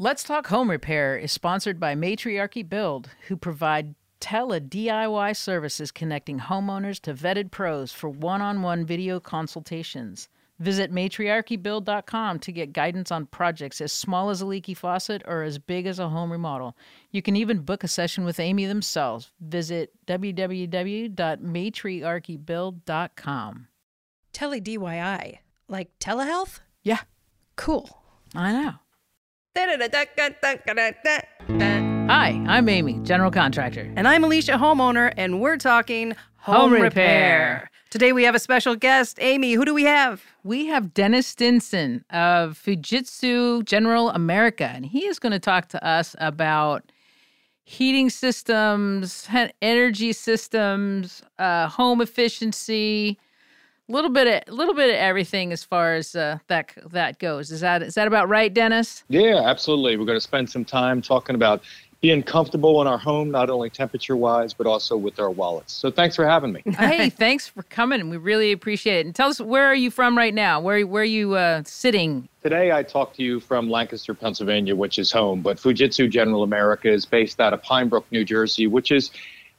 Let's Talk Home Repair is sponsored by Matriarchy Build, who provide tele DIY services connecting homeowners to vetted pros for one on one video consultations. Visit matriarchybuild.com to get guidance on projects as small as a leaky faucet or as big as a home remodel. You can even book a session with Amy themselves. Visit www.matriarchybuild.com. Tele DIY, like telehealth? Yeah, Cool. I know. Hi, I'm Amy, general contractor. And I'm Alicia, homeowner, and we're talking Home repair. Today we have a special guest. Amy, who do we have? We have Dennis Stinson of Fujitsu General America, and he is going to talk to us about heating systems, energy systems, uh, home efficiency, little bit of a little bit of everything as far as uh, that that goes. Is that is that about right, Dennis? Yeah, absolutely. We're going to spend some time talking about being comfortable in our home, not only temperature wise, but also with our wallets. So thanks for having me. hey, thanks for coming. We really appreciate it. And tell us where are you from right now? Where where are you uh, sitting? Today, I talk to you from Lancaster, Pennsylvania, which is home, but Fujitsu General America is based out of Pine Brook, New Jersey, which is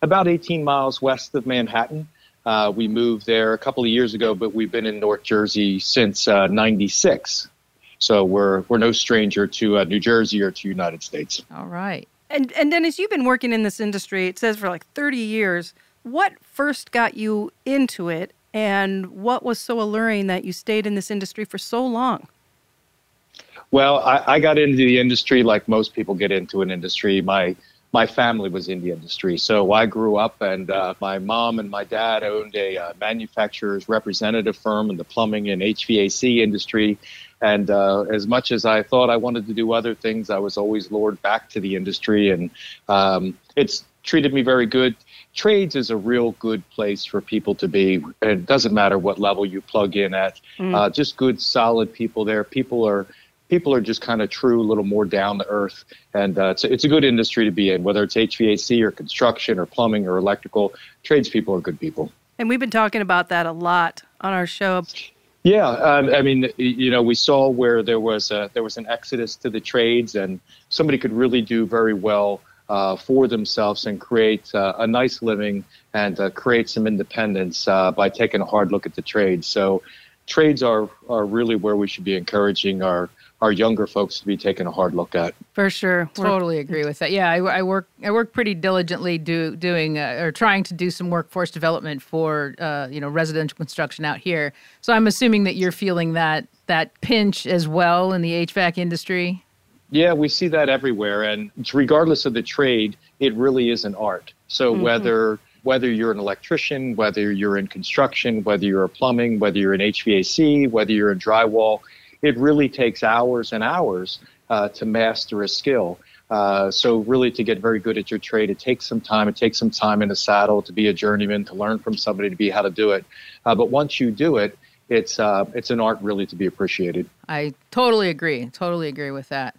about 18 miles west of Manhattan. Uh, we moved there a couple of years ago, but we've been in North Jersey since uh, 96. So we're, we're no stranger to uh, New Jersey or to United States. All right. And and Dennis, you've been working in this industry, it says for like 30 years. What first got you into it and what was so alluring that you stayed in this industry for so long? Well, I, I got into the industry like most people get into an industry. My my family was in the industry, so I grew up, and uh, my mom and my dad owned a uh, manufacturer's representative firm in the plumbing and HVAC industry. And uh, as much as I thought I wanted to do other things, I was always lured back to the industry, and um, it's treated me very good. Trades is a real good place for people to be. And it doesn't matter what level you plug in at. Uh, just good, solid people there. People are people are just kind of true, a little more down to earth, and uh, it's, it's a good industry to be in. Whether it's HVAC or construction or plumbing or electrical, tradespeople are good people. And we've been talking about that a lot on our show. Yeah, um, I mean, you know, we saw where there was a, there was an exodus to the trades, and somebody could really do very well uh, for themselves and create uh, a nice living and uh, create some independence uh, by taking a hard look at the trades. So, trades are are really where we should be encouraging our our younger folks to be taking a hard look at. For sure. We're- Totally agree with that. Yeah, I, I work I work pretty diligently do doing uh, or trying to do some workforce development for uh, you know residential construction out here. So I'm assuming that you're feeling that that pinch as well in the HVAC industry. Yeah, we see that everywhere, and regardless of the trade, it really is an art. So whether whether you're an electrician, whether you're in construction, whether you're a plumbing, whether you're in HVAC, whether you're in drywall, it really takes hours and hours uh, to master a skill. Uh, so really, to get very good at your trade, it takes some time. It takes some time in the saddle to be a journeyman, to learn from somebody to be how to do it. Uh, but once you do it, it's uh, it's an art really to be appreciated. I totally agree. Totally agree with that.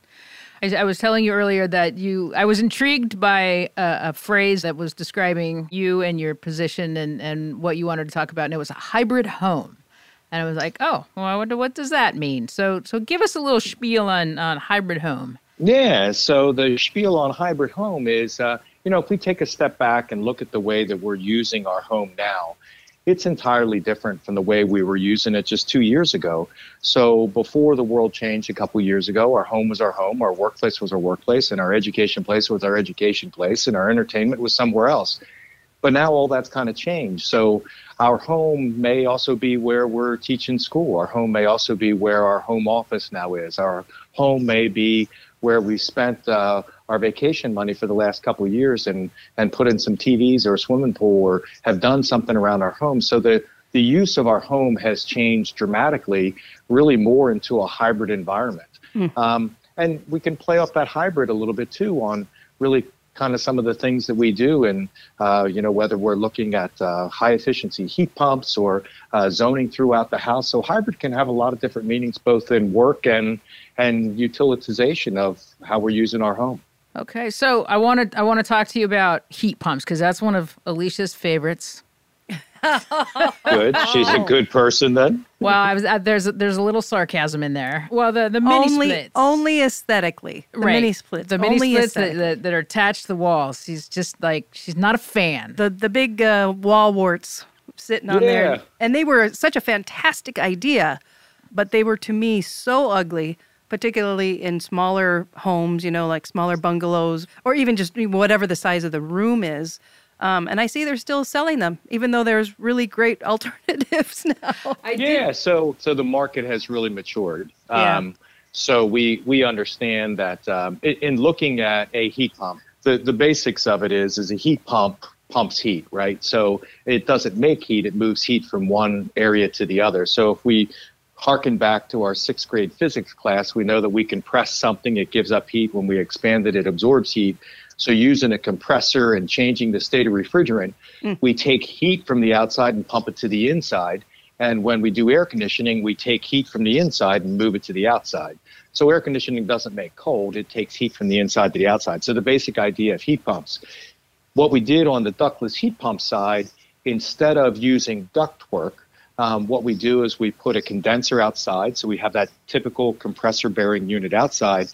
I, I was telling you earlier that you, I was intrigued by a, a phrase that was describing you and your position and, and what you wanted to talk about, and it was a hybrid home. And I was like, oh, well, I wonder what does that mean? So, so give us a little spiel on on hybrid home. Yeah, so the spiel on hybrid home is, uh, you know, if we take a step back and look at the way that we're using our home now, it's entirely different from the way we were using it just two years ago. So before the world changed a couple years ago, our home was our home, our workplace was our workplace, and our education place was our education place, and our entertainment was somewhere else. But now all that's kind of changed. So our home may also be where we're teaching school. Our home may also be where our home office now is. Our home may be where we spent uh, our vacation money for the last couple of years and and put in some TVs or a swimming pool or have done something around our home. So the the use of our home has changed dramatically, really more into a hybrid environment. Um, and we can play off that hybrid a little bit too on really kind of some of the things that we do and uh, you know whether we're looking at uh, high efficiency heat pumps or uh, zoning throughout the house so hybrid can have a lot of different meanings both in work and and utilization of how we're using our home Okay, so I want to I want to talk to you about heat pumps because that's one of Alicia's favorites. Good. She's a good person then. Well, I was uh, there's there's a little sarcasm in there. Well, the the mini only, splits, only aesthetically. The right? mini splits. the mini only splits that, that, that are attached to the walls. She's just like she's not a fan. the the big uh, wall warts sitting on Yeah. there, and they were such a fantastic idea, but they were to me so ugly, particularly in smaller homes, you know, like smaller bungalows, or even just whatever the size of the room is. Um, and I see they're still selling them, even though there's really great alternatives now. Yeah, so so the market has really matured. Yeah. Um, so we we understand that um, in, in looking at a heat pump, the the basics of it is is a heat pump pumps heat, right? So it doesn't make heat; it moves heat from one area to the other. So if we harken back to our sixth grade physics class, we know that we can press something; it gives up heat. When we expand it, it absorbs heat. So using a compressor and changing the state of refrigerant, we take heat from the outside and pump it to the inside. And when we do air conditioning, we take heat from the inside and move it to the outside. So air conditioning doesn't make cold, it takes heat from the inside to the outside. So the basic idea of heat pumps. What we did on the ductless heat pump side, instead of using ductwork, um, what we do is we put a condenser outside. So we have that typical compressor bearing unit outside.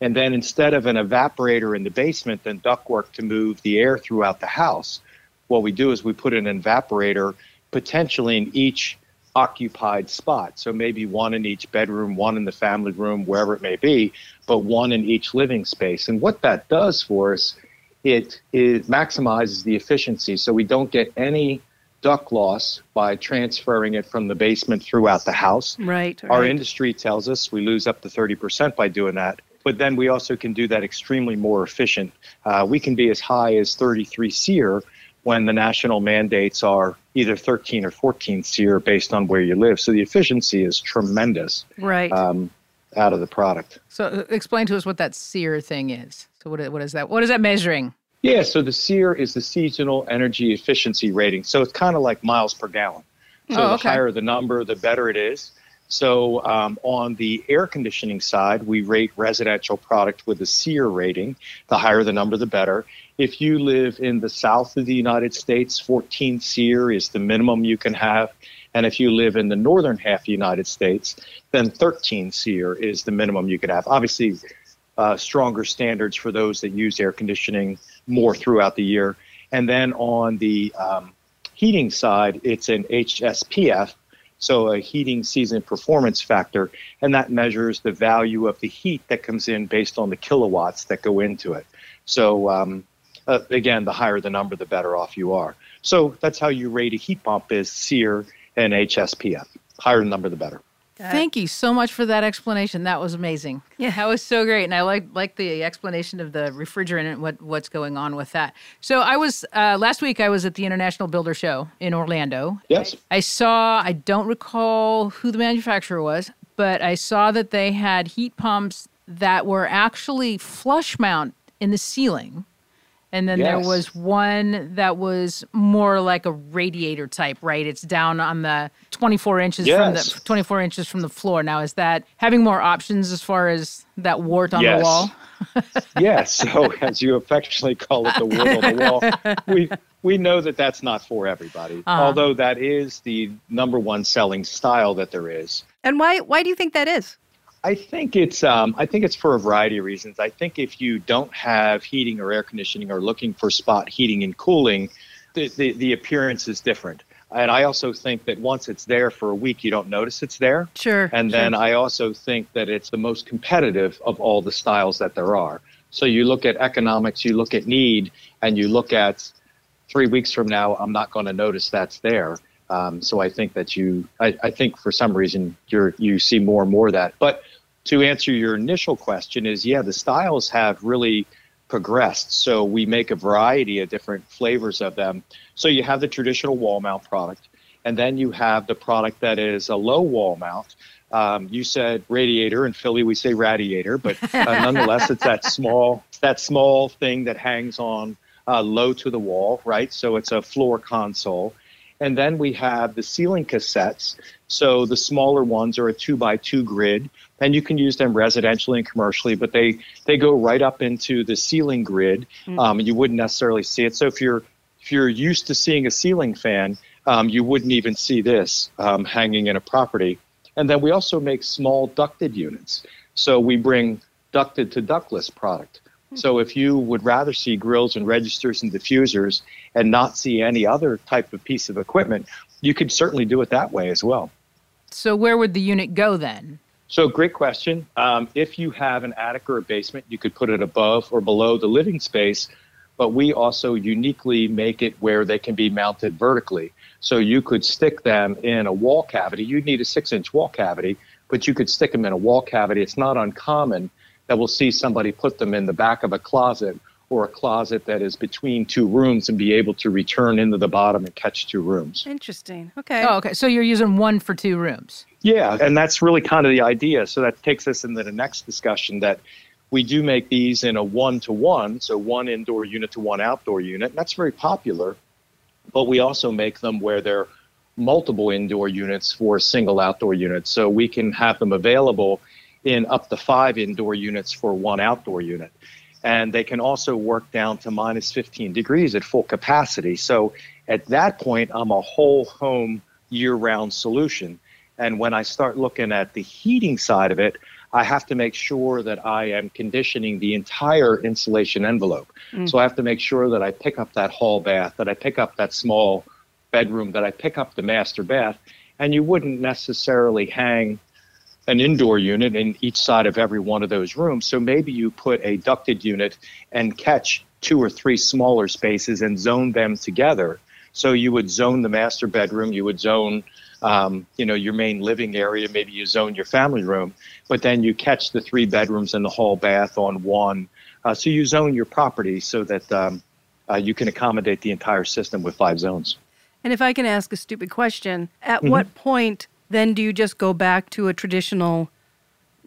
And then instead of an evaporator in the basement and ductwork to move the air throughout the house, what we do is we put an evaporator potentially in each occupied spot. So maybe one in each bedroom, one in the family room, wherever it may be, but one in each living space. And what that does for us, it, it maximizes the efficiency. So we don't get any duct loss by transferring it from the basement throughout the house. Right. Our right. industry tells us we lose up to 30% by doing that. But then we also can do that extremely more efficient. Uh, we can be as high as 33 SEER when the national mandates are either 13 or 14 SEER based on where you live. So the efficiency is tremendous right. um, out of the product. so uh, explain to us what that SEER thing is. So what what is that? What is that measuring? Yeah, so the SEER is the seasonal energy efficiency rating. So it's kind of like miles per gallon. So Oh, the higher the number, the better it is. So um, on the air conditioning side, we rate residential product with a SEER rating. The higher the number, the better. If you live in the south of the United States, 14 SEER is the minimum you can have. And if you live in the northern half of the United States, then 13 SEER is the minimum you could have. Obviously, uh, stronger standards for those that use air conditioning more throughout the year. And then on the um, heating side, it's an HSPF, so a heating season performance factor, and that measures the value of the heat that comes in based on the kilowatts that go into it. So um, uh, again, the higher the number, the better off you are. So that's how you rate a heat pump is SEER and HSPF. Higher the number, the better. Thank you so much for that explanation. That was amazing. Yeah. that was so great, and I like like the explanation of the refrigerant and what what's going on with that. So I was uh, last week. I was at the International Builder Show in Orlando. Yes. I saw. I don't recall who the manufacturer was, but I saw that they had heat pumps that were actually flush mount in the ceiling. And then there was one that was more like a radiator type, right? It's down on the 24 inches from the 24 inches from the floor. Now, is that having more options as far as that wart on Yes. the wall? yes. So, as you affectionately call it, the word on the wall, we we know that that's not for everybody. Uh-huh. Although that is the number one selling style that there is. And why why do you think that is? I think it's um, I think it's for a variety of reasons. I think if you don't have heating or air conditioning or looking for spot heating and cooling, the, the, the appearance is different. And I also think that once it's there for a week, you don't notice it's there. Sure. And then I also think that it's the most competitive of all the styles that there are. So you look at economics, you look at need, and you look at three weeks from now, I'm not going to notice that's there. Um, so I think that you, I, I think for some reason you're you see more and more of that. But to answer your initial question, is yeah, the styles have really progressed. So we make a variety of different flavors of them. So you have the traditional wall mount product, and then you have the product that is a low wall mount. Um, you said radiator in Philly, we say radiator, but uh, nonetheless, it's that small, that small thing that hangs on uh, low to the wall, right? So it's a floor console. And then we have the ceiling cassettes. So the smaller ones are a two by two grid, and you can use them residentially and commercially, but they they go right up into the ceiling grid. Um, you wouldn't necessarily see it. So if you're if you're used to seeing a ceiling fan, um, you wouldn't even see this um, hanging in a property. And then we also make small ducted units. So we bring ducted to ductless product. So if you would rather see grills and registers and diffusers and not see any other type of piece of equipment, you could certainly do it that way as well. So where would the unit go then? So great question. Um, if you have an attic or a basement, you could put it above or below the living space, but we also uniquely make it where they can be mounted vertically. So you could stick them in a wall cavity. You'd need a six inch wall cavity, but you could stick them in a wall cavity. It's not uncommon that we'll see somebody put them in the back of a closet or a closet that is between two rooms and be able to return into the bottom and catch two rooms. Interesting. Okay. Oh, okay. So you're using one for two rooms. Yeah, and that's really kind of the idea. So that takes us into the next discussion that we do make these in a one to one, so one indoor unit to one outdoor unit. And that's very popular, but we also make them where they're multiple indoor units for a single outdoor unit. So we can have them available in up to five indoor units for one outdoor unit. And they can also work down to minus 15 degrees at full capacity. So at that point, I'm a whole home year round solution. And when I start looking at the heating side of it, I have to make sure that I am conditioning the entire insulation envelope. Mm. So I have to make sure that I pick up that hall bath, that I pick up that small bedroom, that I pick up the master bath. And you wouldn't necessarily hang an indoor unit in each side of every one of those rooms. So maybe you put a ducted unit and catch two or three smaller spaces and zone them together. So you would zone the master bedroom, you would zone, um, you know, your main living area. Maybe you zone your family room, but then you catch the three bedrooms and the hall bath on one. Uh, so you zone your property so that um, uh, you can accommodate the entire system with five zones. And if I can ask a stupid question, at mm-hmm. what point then do you just go back to a traditional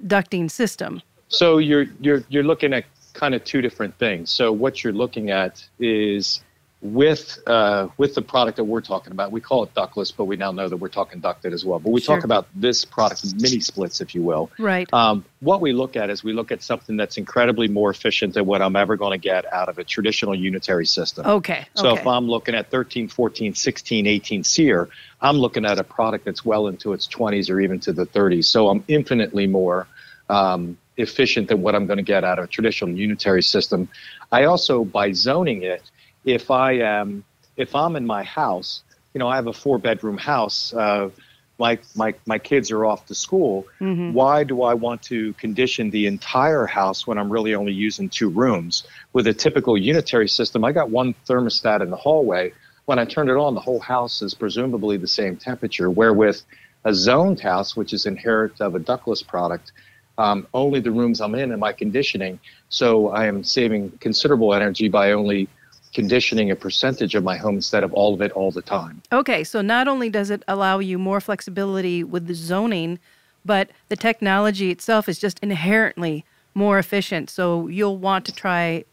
ducting system? So you're you're you're looking at kind of two different things. So what you're looking at is with uh, with the product that we're talking about, we call it ductless, but we now know that we're talking ducted as well. But we sure. talk about this product, mini splits, if you will. Right. Um, what we look at is we look at something that's incredibly more efficient than what I'm ever going to get out of a traditional unitary system. Okay. So okay. if I'm looking at 13, 14, 16, 18 SEER, I'm looking at a product that's well into its 20s or even to the 30s. So I'm infinitely more um, efficient than what I'm going to get out of a traditional unitary system. I also, by zoning it, if I am if I'm in my house, you know, I have a four bedroom house. Uh, my my my kids are off to school. Mm-hmm. Why do I want to condition the entire house when I'm really only using two rooms? With a typical unitary system, I got one thermostat in the hallway. When I turn it on, the whole house is presumably the same temperature. Where with a zoned house, which is inherent of a ductless product, um, only the rooms I'm in am I conditioning. So I am saving considerable energy by only conditioning a percentage of my home instead of all of it all the time. Okay, so not only does it allow you more flexibility with the zoning, but the technology itself is just inherently more efficient. So you'll want to try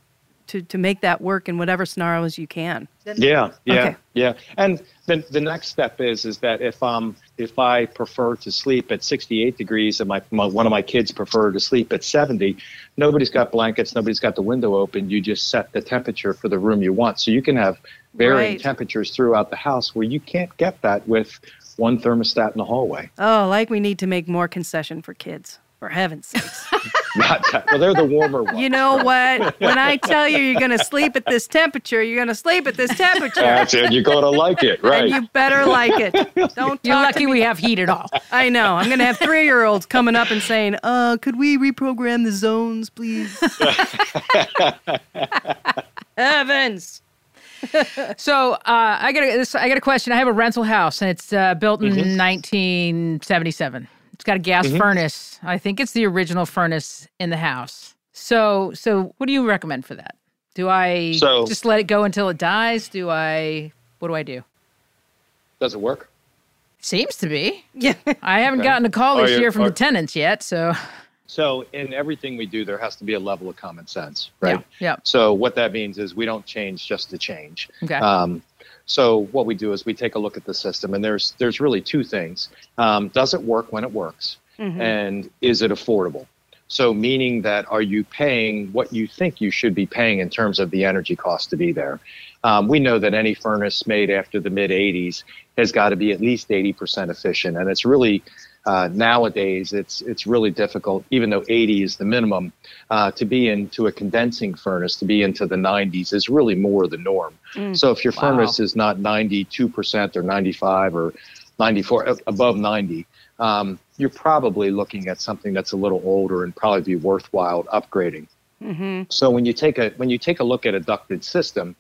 to, to make that work in whatever scenarios you can. Yeah, yeah, okay. yeah. And then the next step is is that if um if I prefer to sleep at 68 degrees and my, my, one of my kids prefer to sleep at 70, nobody's got blankets, nobody's got the window open. You just set the temperature for the room you want. So you can have varying right. temperatures throughout the house where you can't get that with one thermostat in the hallway. Oh, like we need to make more concession for kids. For heaven's sakes. Not that. Well, they're the warmer ones. You know what? When I tell you you're going to sleep at this temperature, you're going to sleep at this temperature. That's it. You're going to like it, right? And you better like it. Don't. You're lucky we have heat at all. I know. I'm going to have three year olds coming up and saying, "Uh, could we reprogram the zones, please?" Heavens. so uh, I got a, this, I got a question. I have a rental house, and it's uh, built in mm-hmm. 1977. It's got a gas mm-hmm. furnace. I think it's the original furnace in the house. So, so what do you recommend for that? Do I so, just let it go until it dies? Do I? What do I do? Does it work? Seems to be. Yeah. I haven't okay. gotten a call this year from are, the tenants yet, so. So in everything we do, there has to be a level of common sense, right? Yeah. yeah. So what that means is we don't change just to change. Okay. Um, so what we do is we take a look at the system, and there's there's really two things: um, does it work when it works, mm-hmm. and is it affordable? So, meaning that are you paying what you think you should be paying in terms of the energy cost to be there? Um, we know that any furnace made after the mid 80s has got to be at least 80% efficient, and it's really uh, nowadays it's it's really difficult, even though 80 is the minimum, uh, to be into a condensing furnace to be into the 90s is really more the norm. Mm. So if your wow. furnace is not 92% or 95 or 94 above 90, um, you're probably looking at something that's a little older and probably be worthwhile upgrading. Mm-hmm. So when you take a when you take a look at a ducted system,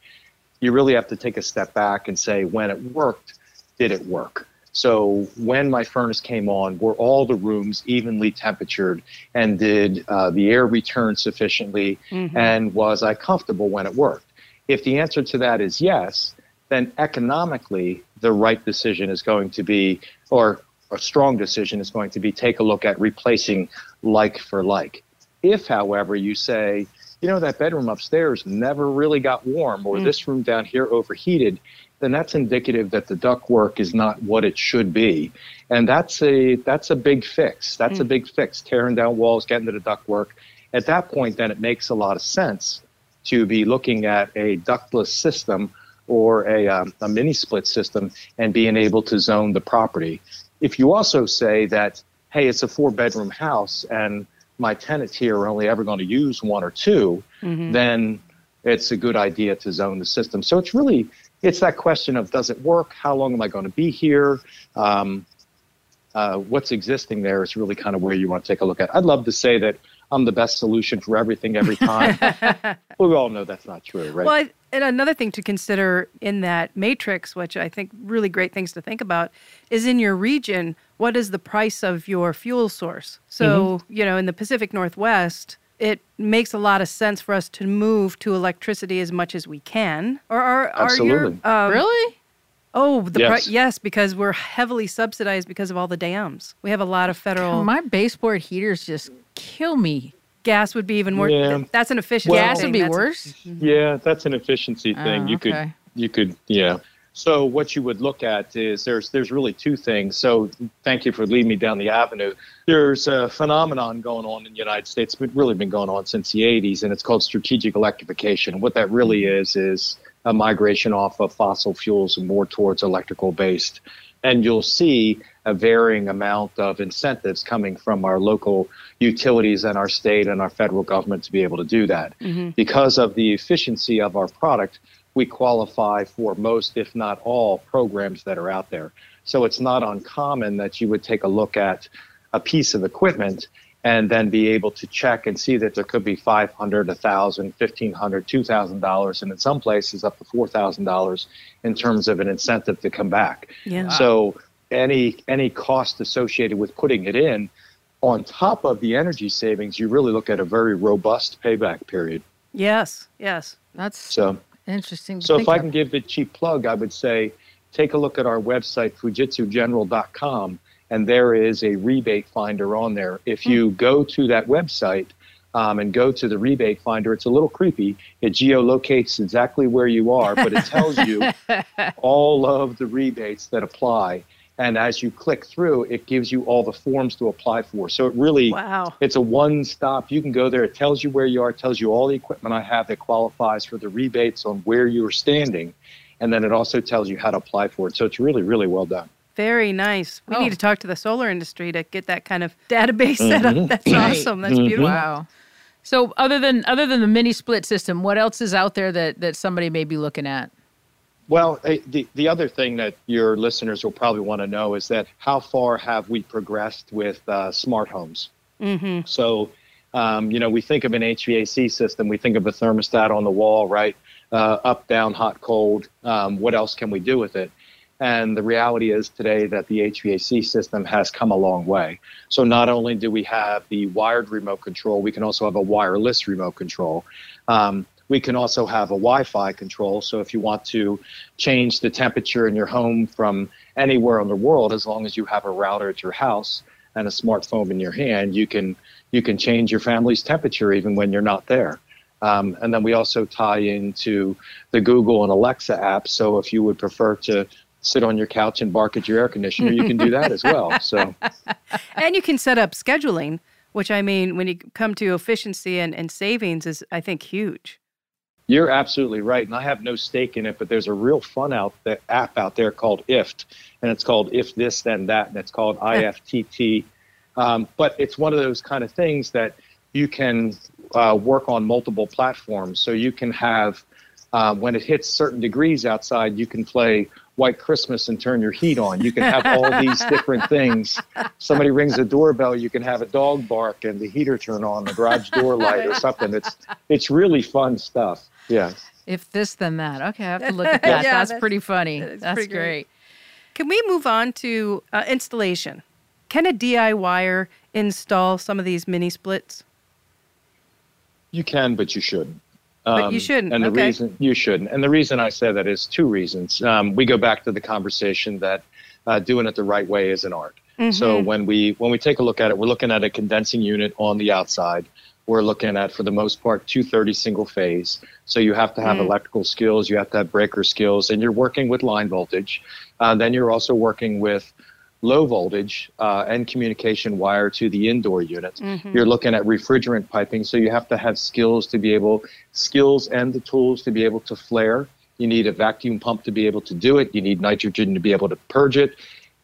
you really have to take a step back and say when it worked, did it work? So when my furnace came on, were all the rooms evenly temperatured, and did uh, the air return sufficiently, mm-hmm. and was I comfortable when it worked? If the answer to that is yes, then economically the right decision is going to be, or a strong decision is going to be take a look at replacing like for like. If, however, you say, you know, that bedroom upstairs never really got warm, or mm. this room down here overheated, then that's indicative that the duct work is not what it should be. And that's a that's a big fix. That's mm. a big fix. Tearing down walls, getting to the duct work. At that point, then it makes a lot of sense to be looking at a ductless system or a, um, a mini split system and being able to zone the property. If you also say that, hey, it's a four bedroom house and my tenants here are only ever going to use one or 2 mm-hmm. then it's a good idea to zone the system. So it's really it's that question of does it work? How long am I going to be here? Um, uh, what's existing there is really kind of where you want to take a look at. I'd love to say that I'm the best solution for everything every time. we all know that's not true, right? Well, I, and another thing to consider in that matrix, which I think really great things to think about, is in your region, what is the price of your fuel source? So, mm-hmm. you know, in the Pacific Northwest, it makes a lot of sense for us to move to electricity as much as we can. Or are, are Absolutely. Your, um, really? Oh, the yes. Pri- yes, because we're heavily subsidized because of all the dams. We have a lot of federal. my baseboard heaters just kill me. Gas would be even more. Yeah. That's an efficiency. Well, gas would be that's worse. A, yeah, that's an efficiency thing. Oh, you okay. could, you could, yeah. So what you would look at is there's there's really two things. So thank you for leading me down the avenue. There's a phenomenon going on in the United States. but really been going on since the 80s, and it's called strategic electrification. What that really is is a migration off of fossil fuels and more towards electrical based. And you'll see a varying amount of incentives coming from our local utilities and our state and our federal government to be able to do that. Mm-hmm. Because of the efficiency of our product, we qualify for most, if not all, programs that are out there. So it's not uncommon that you would take a look at a piece of equipment and then be able to check and see that there could be 500 1000 1500 $2000 and in some places up to $4000 in terms of an incentive to come back yeah. so any any cost associated with putting it in on top of the energy savings you really look at a very robust payback period yes yes that's so interesting so if i can give the cheap plug i would say take a look at our website fujitsugeneral.com and there is a rebate finder on there. If you hmm. go to that website um, and go to the rebate finder, it's a little creepy. It geolocates exactly where you are, but it tells you all of the rebates that apply. And as you click through, it gives you all the forms to apply for. So it really, wow. it's a one stop. You can go there. It tells you where you are, it tells you all the equipment I have that qualifies for the rebates on where you're standing. And then it also tells you how to apply for it. So it's really, really well done. Very nice. We oh. need to talk to the solar industry to get that kind of database set up. Mm-hmm. That's awesome. That's mm-hmm. beautiful. Wow. So other than other than the mini split system, what else is out there that that somebody may be looking at? Well, eh, the the other thing that your listeners will probably want to know is that how far have we progressed with uh, smart homes? Mm-hmm. So, um, you know, we think of an HVAC system, we think of a thermostat on the wall, right? Uh, up, down, hot, cold. Um, what else can we do with it? And the reality is today that the HVAC system has come a long way. So not only do we have the wired remote control, we can also have a wireless remote control. Um, we can also have a Wi-Fi control. So if you want to change the temperature in your home from anywhere in the world, as long as you have a router at your house and a smartphone in your hand, you can you can change your family's temperature even when you're not there. Um, and then we also tie into the Google and Alexa apps. So if you would prefer to sit on your couch and bark at your air conditioner, you can do that as well. So, and you can set up scheduling which I mean, when you come to efficiency and, and savings, is I think huge. You're absolutely right, and I have no stake in it. But there's a real fun out the app out there called IFT, and it's called If This Then That, and it's called IFTTT. Um, but it's one of those kind of things that you can uh, work on multiple platforms. So you can have uh, when it hits certain degrees outside, you can play White Christmas and turn your heat on. You can have all these different things. Somebody rings the doorbell, you can have a dog bark and the heater turn on, the garage door light or something. It's it's really fun stuff. Yeah. If this, then that. Okay, I have to look at that. Yeah, that's, that's- pretty funny. that's That's, pretty great. great. Can we move on to uh, installation? Can a DIYer install some of these mini splits? You can, but you shouldn't. But you shouldn't, And the okay. reason you shouldn't, and the reason I say that is two reasons. Um, we go back to the conversation that uh, doing it the right way is an art. So when we when we take a look at it, we're looking at a condensing unit on the outside. We're looking at, for the most part, 230 single phase. So you have to have electrical skills, you have to have breaker skills, and you're working with line voltage. Uh, then you're also working with low voltage uh, and communication wire to the indoor unit. You're looking at refrigerant piping, so you have to have skills to be able, skills and the tools to be able to flare. You need a vacuum pump to be able to do it. You need nitrogen to be able to purge it,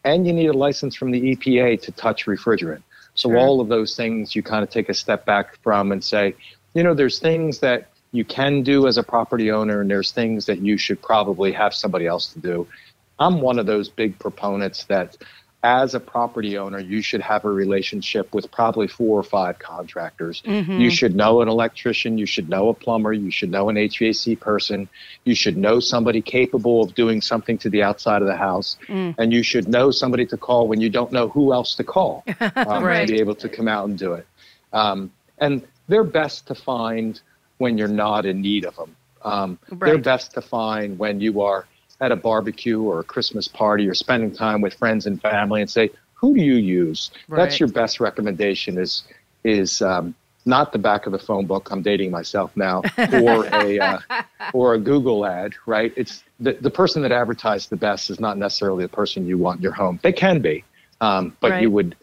and you need a license from the EPA to touch refrigerant. So Sure. all of those things you kind of take a step back from and say, you know, there's things that you can do as a property owner, and there's things that you should probably have somebody else to do. I'm one of those big proponents that as a property owner, you should have a relationship with probably four or five contractors. You should know an electrician, you should know a plumber, you should know an HVAC person, you should know somebody capable of doing something to the outside of the house, and you should know somebody to call when you don't know who else to call um, Right. to be able to come out and do it. Um, and they're best to find when you're not in need of them. Um, They're best to find when you are at a barbecue or a Christmas party or spending time with friends and family and say, who do you use? Right. That's your best recommendation is, is um, not the back of the phone book. I'm dating myself now or a, uh, or a Google ad, right? It's the, the person that advertised the best is not necessarily the person you want in your home. They can be, um, but Right. you would,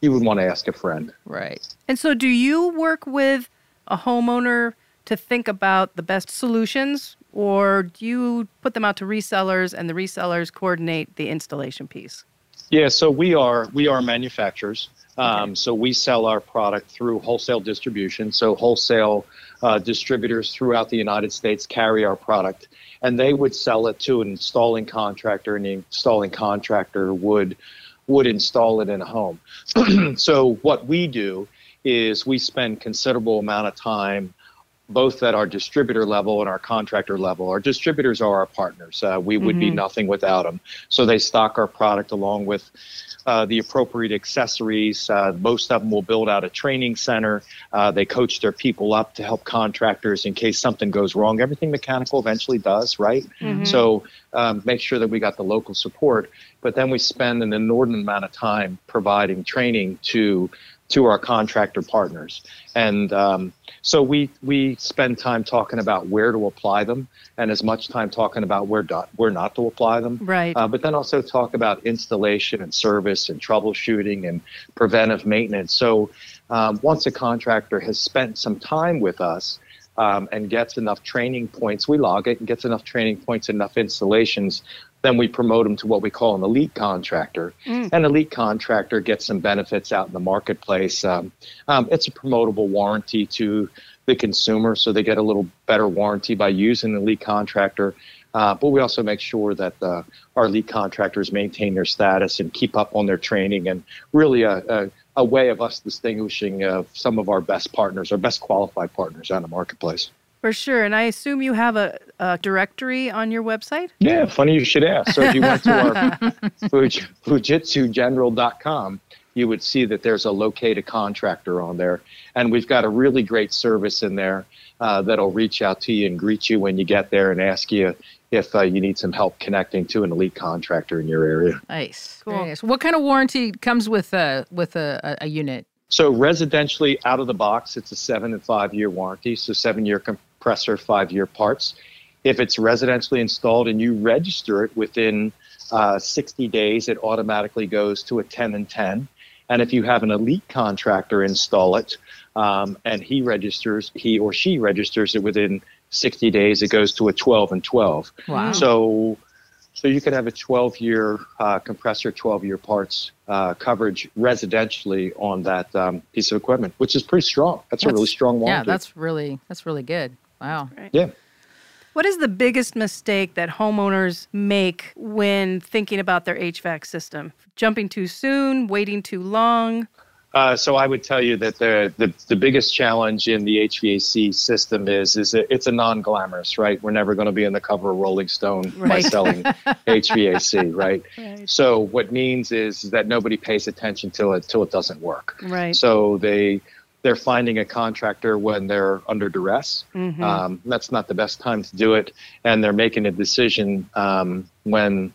you would want to ask a friend. Right. And so, do you work with a homeowner to think about the best solutions, or do you put them out to resellers and the resellers coordinate the installation piece? Yeah, so we are we are manufacturers. Um, So we sell our product through wholesale distribution. So wholesale uh, distributors throughout the United States carry our product, and they would sell it to an installing contractor, and the installing contractor would would install it in a home. so what we do is we spend considerable amount of time both at our distributor level and our contractor level. Our distributors are our partners. Uh, we would be nothing without them. So they stock our product along with uh, the appropriate accessories. Uh, most of them will build out a training center. Uh, they coach their people up to help contractors in case something goes wrong. Everything mechanical eventually does, right? So um, make sure that we got the local support. But then we spend an inordinate amount of time providing training to to our contractor partners, and um, so we we spend time talking about where to apply them, and as much time talking about where not where not to apply them. Right. Uh, but then also talk about installation and service and troubleshooting and preventive maintenance. So um, once a contractor has spent some time with us um, and gets enough training points, we log it and gets enough training points, enough installations, then we promote them to what we call an elite contractor. An elite contractor gets some benefits out in the marketplace. Um, um, it's a promotable warranty to the consumer, so they get a little better warranty by using an elite contractor. Uh, but we also make sure that uh, our elite contractors maintain their status and keep up on their training, and really a, a, a way of us distinguishing uh, some of our best partners, our best qualified partners on the marketplace. For sure. And I assume you have a, a directory on your website? Yeah, funny you should ask. So if you went to our Fuj- fujitsugeneral.com, you would see that there's a locate a contractor on there. And we've got a really great service in there uh, that'll reach out to you and greet you when you get there and ask you if uh, you need some help connecting to an elite contractor in your area. Nice. Cool. Nice. What kind of warranty comes with a with a, a, a unit? So residentially out of the box, it's a seven and five year warranty. So seven year compressor, five year parts. If it's residentially installed and you register it within uh, 60 days, it automatically goes to a 10 and 10. And if you have an elite contractor install it, um, and he registers, he or she registers it within 60 days, it goes to a 12 and 12. Wow. So, so you could have a 12 year uh, compressor, 12 year parts uh, coverage residentially on that um, piece of equipment, which is pretty strong. That's, a really strong warranty. Yeah, that's really that's really good. Wow. yeah. What is the biggest mistake that homeowners make when thinking about their HVAC system? Jumping too soon, waiting too long? Uh, so I would tell you that the, the the biggest challenge in the HVAC system is is it, it's a non-glamorous, right? We're never going to be in the cover of Rolling Stone by selling HVAC, right? Right. So what means is that nobody pays attention till it till it doesn't work. Right. So they they're finding a contractor when they're under duress. Mhm. Um, that's not the best time to do it, and they're making a decision um, when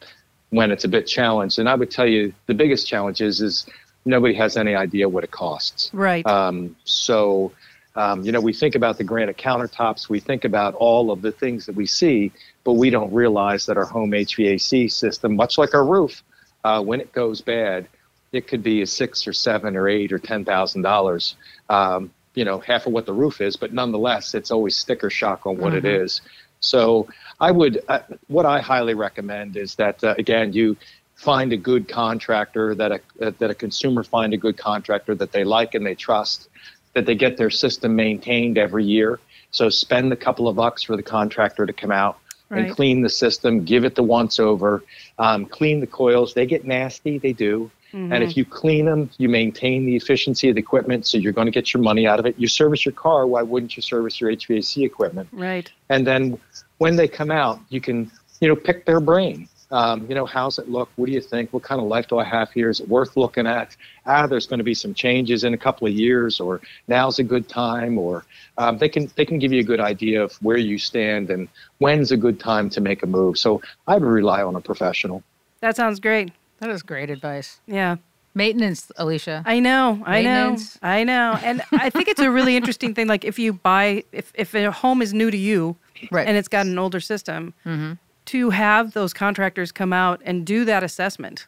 when it's a bit challenged. And I would tell you the biggest challenge is is nobody has any idea what it costs. right. Um, so, um, you know, we think about the granite countertops, we think about all of the things that we see, but we don't realize that our home HVAC system, much like our roof, uh, when it goes bad, it could be a six or seven or eight or ten thousand dollars. Um, you know, half of what the roof is, but nonetheless, it's always sticker shock on what it Mhm. is. So, I would, uh, what I highly recommend is that uh, again, you find a good contractor that a that a consumer find a good contractor that they like and they trust that they get their system maintained every year so spend a couple of bucks for the contractor to come out Right. and clean the system give it the once over um, clean the coils they get nasty they do and Mm-hmm. if you clean them you maintain the efficiency of the equipment so you're going to get your money out of it. You service your car why wouldn't you service your hvac equipment? Right. and then when they come out you can you know pick their brain. Um, you know how's it look? What do you think? What kind of life do i have here? Is it worth looking at? Ah there's going to be some changes in a couple of years or now's a good time or um, they can they can give you a good idea of where you stand and when's a good time to make a move. So i would rely on a professional. That sounds great. That is great advice. Yeah. Maintenance, Alicia. I know, I know, I know. And I think it's a really interesting thing. Like if you buy, if, if a home is new to you Right. and it's got an older system, Mhm. to have those contractors come out and do that assessment.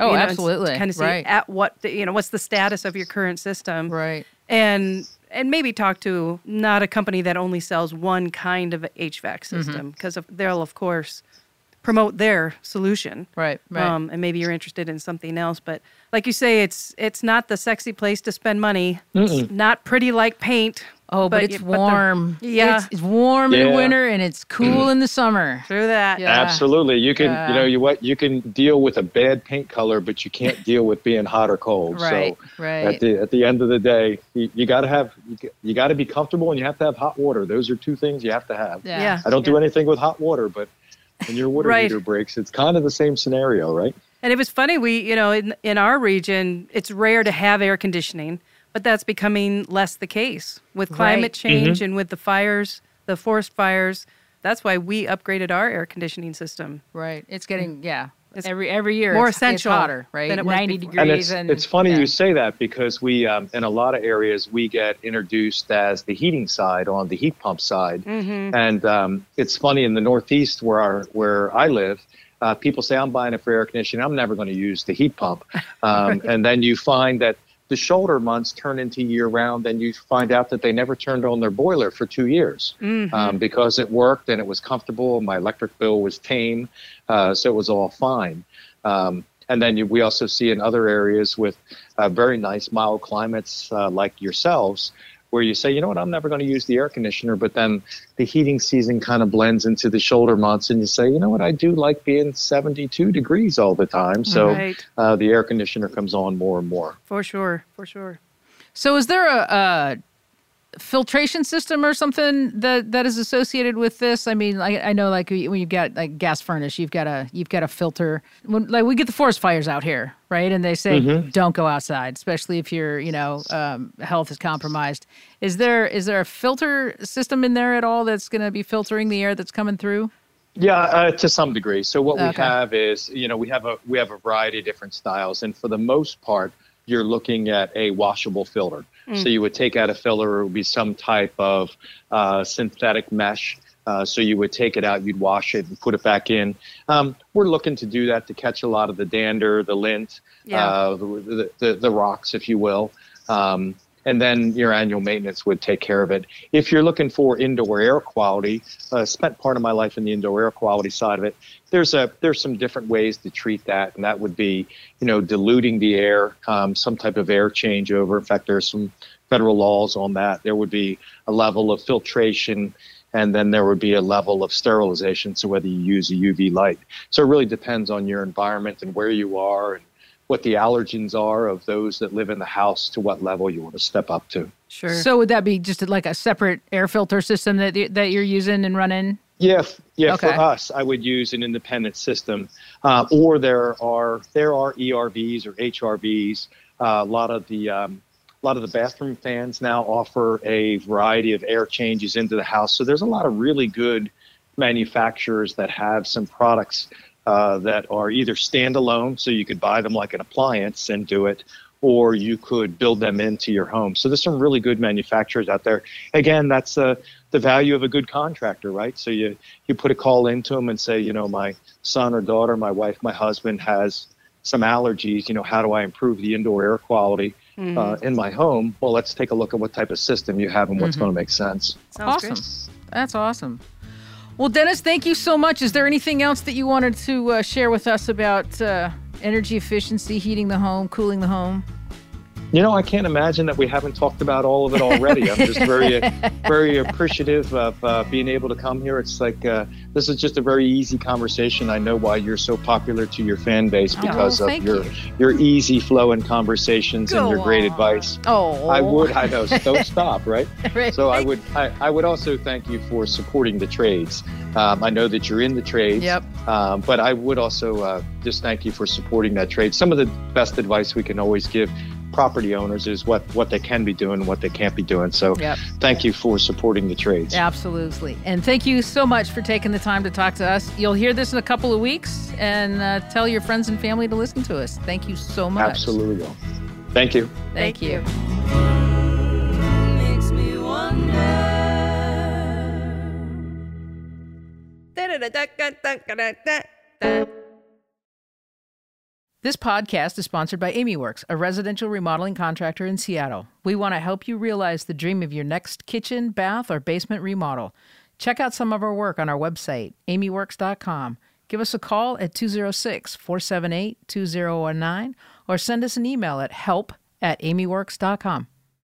Oh, absolutely. Kind of see Right. at what, the, you know, what's the status of your current system. Right. And, and maybe talk to not a company that only sells one kind of HVAC Mm-hmm. system because they'll, of course, promote their solution. Right. Right. Um, and maybe you're interested in something else, but like you say, it's it's not the sexy place to spend money. It's not pretty like paint. oh, but, it's you- the- warm. yeah. It's, it's warm in Yeah. winter and it's cool in the summer. Through that. Yeah. absolutely you can Yeah. you know you what you can deal with a bad paint color but you can't deal with being hot or cold Right. so right. at the at the end of the day, you, you got to have you, you got to be comfortable and you have to have hot water. Those are two things you have to have. yeah. Yeah. I don't do anything with hot water, but when your water Right. heater breaks, it's kind of the same scenario, right? And it was funny. We, you know, in in our region, it's rare to have air conditioning, but that's becoming less the case with climate Right. change and with the fires, the forest fires. That's why we upgraded our air conditioning system. Right. It's getting yeah. It's every every year more it's, essential hotter, right? than it Ninety degrees And it's and it's funny yeah. you say that because we um, in a lot of areas we get introduced as the heating side on the heat pump side, Mm-hmm. and um, it's funny in the Northeast where our, where I live. Uh, people say I'm buying it for air conditioning. I'm never going to use the heat pump, um, and then you find that the shoulder months turn into year round, and you find out that they never turned on their boiler for two years Mm-hmm. um, because it worked and it was comfortable. My electric bill was tame, uh, so it was all fine. Um, and then you, we also see in other areas with uh, very nice mild climates uh, like yourselves, where you say, you know what, I'm never going to use the air conditioner, but then the heating season kind of blends into the shoulder months, and you say, you know what, I do like being 72 degrees all the time, so Right. uh, the air conditioner comes on more and more. For sure, for sure. So is there a, a filtration system or something that that is associated with this? I mean, I, I know like when you've got like gas furnace, you've got a you've got a filter. When, like we get the forest fires out here, right? And they say don't go outside, especially if your you know um, health is compromised. Is there is there a filter system in there at all that's going to be filtering the air that's coming through? Yeah, uh, to some degree. So what we have is, you know, we have a we have a variety of different styles, and for the most part, you're looking at a washable filter. So you would take out a filter, it would be some type of uh, synthetic mesh Uh, so you would take it out, you'd wash it, and put it back in. Um, we're looking to do that to catch a lot of the dander, the lint, Yeah. uh, the, the, the rocks, if you will. Um, and then your annual maintenance would take care of it. If you're looking for indoor air quality, uh, spent part of my life in the indoor air quality side of it. There's a there's some different ways to treat that, and that would be you know diluting the air, um, some type of air changeover. In fact, there's some federal laws on that. There would be a level of filtration, and then there would be a level of sterilization. So whether you use a UV light, so it really depends on your environment and where you are and what the allergens are of those that live in the house to what level you want to step up to. Sure. So would that be just like a separate air filter system that that you're using and running? Yeah, yeah. Okay. For us, I would use an independent system, uh, or there are there are ERVs or HRVs. Uh, a lot of the um, a lot of the bathroom fans now offer a variety of air changes into the house. So there's a lot of really good manufacturers that have some products uh, that are either standalone, so you could buy them like an appliance and do it, or you could build them into your home. So there's some really good manufacturers out there. Again, that's uh, the value of a good contractor, right? So you you put a call into them and say, you know, my son or daughter, my wife, my husband has some allergies. You know, how do I improve the indoor air quality uh, in my home? Well, let's take a look at what type of system you have and what's going to make sense. Sounds awesome. great. That's awesome. Well, Dennis, thank you so much. Is there anything else that you wanted to uh, share with us about uh, energy efficiency, heating the home, cooling the home? You know, I can't imagine that we haven't talked about all of it already. I'm just very, very appreciative of uh, being able to come here. It's like uh, this is just a very easy conversation. I know why you're so popular to your fan base because Oh, of your you. your easy flow flowing conversations and Go your great on. advice. Oh, I would, I know, don't stop, right? Right. So I would, I, I would also thank you for supporting the trades. Um, I know that you're in the trades. Yep. Um, but I would also uh, just thank you for supporting that trade. Some of the best advice we can always give property owners is what what they can be doing and what they can't be doing. So Yep. thank you for supporting the trades. Absolutely. And thank you so much for taking the time to talk to us. You'll hear this in a couple of weeks and uh, tell your friends and family to listen to us. Thank you so much. Absolutely. Thank you. Thank, Thank you. you. This podcast is sponsored by AmyWorks, a residential remodeling contractor in Seattle. We want to help you realize the dream of your next kitchen, bath, or basement remodel. Check out some of our work on our website, amyworks.com. Give us a call at 206 478 2019 or send us an email at help at amyworks.com.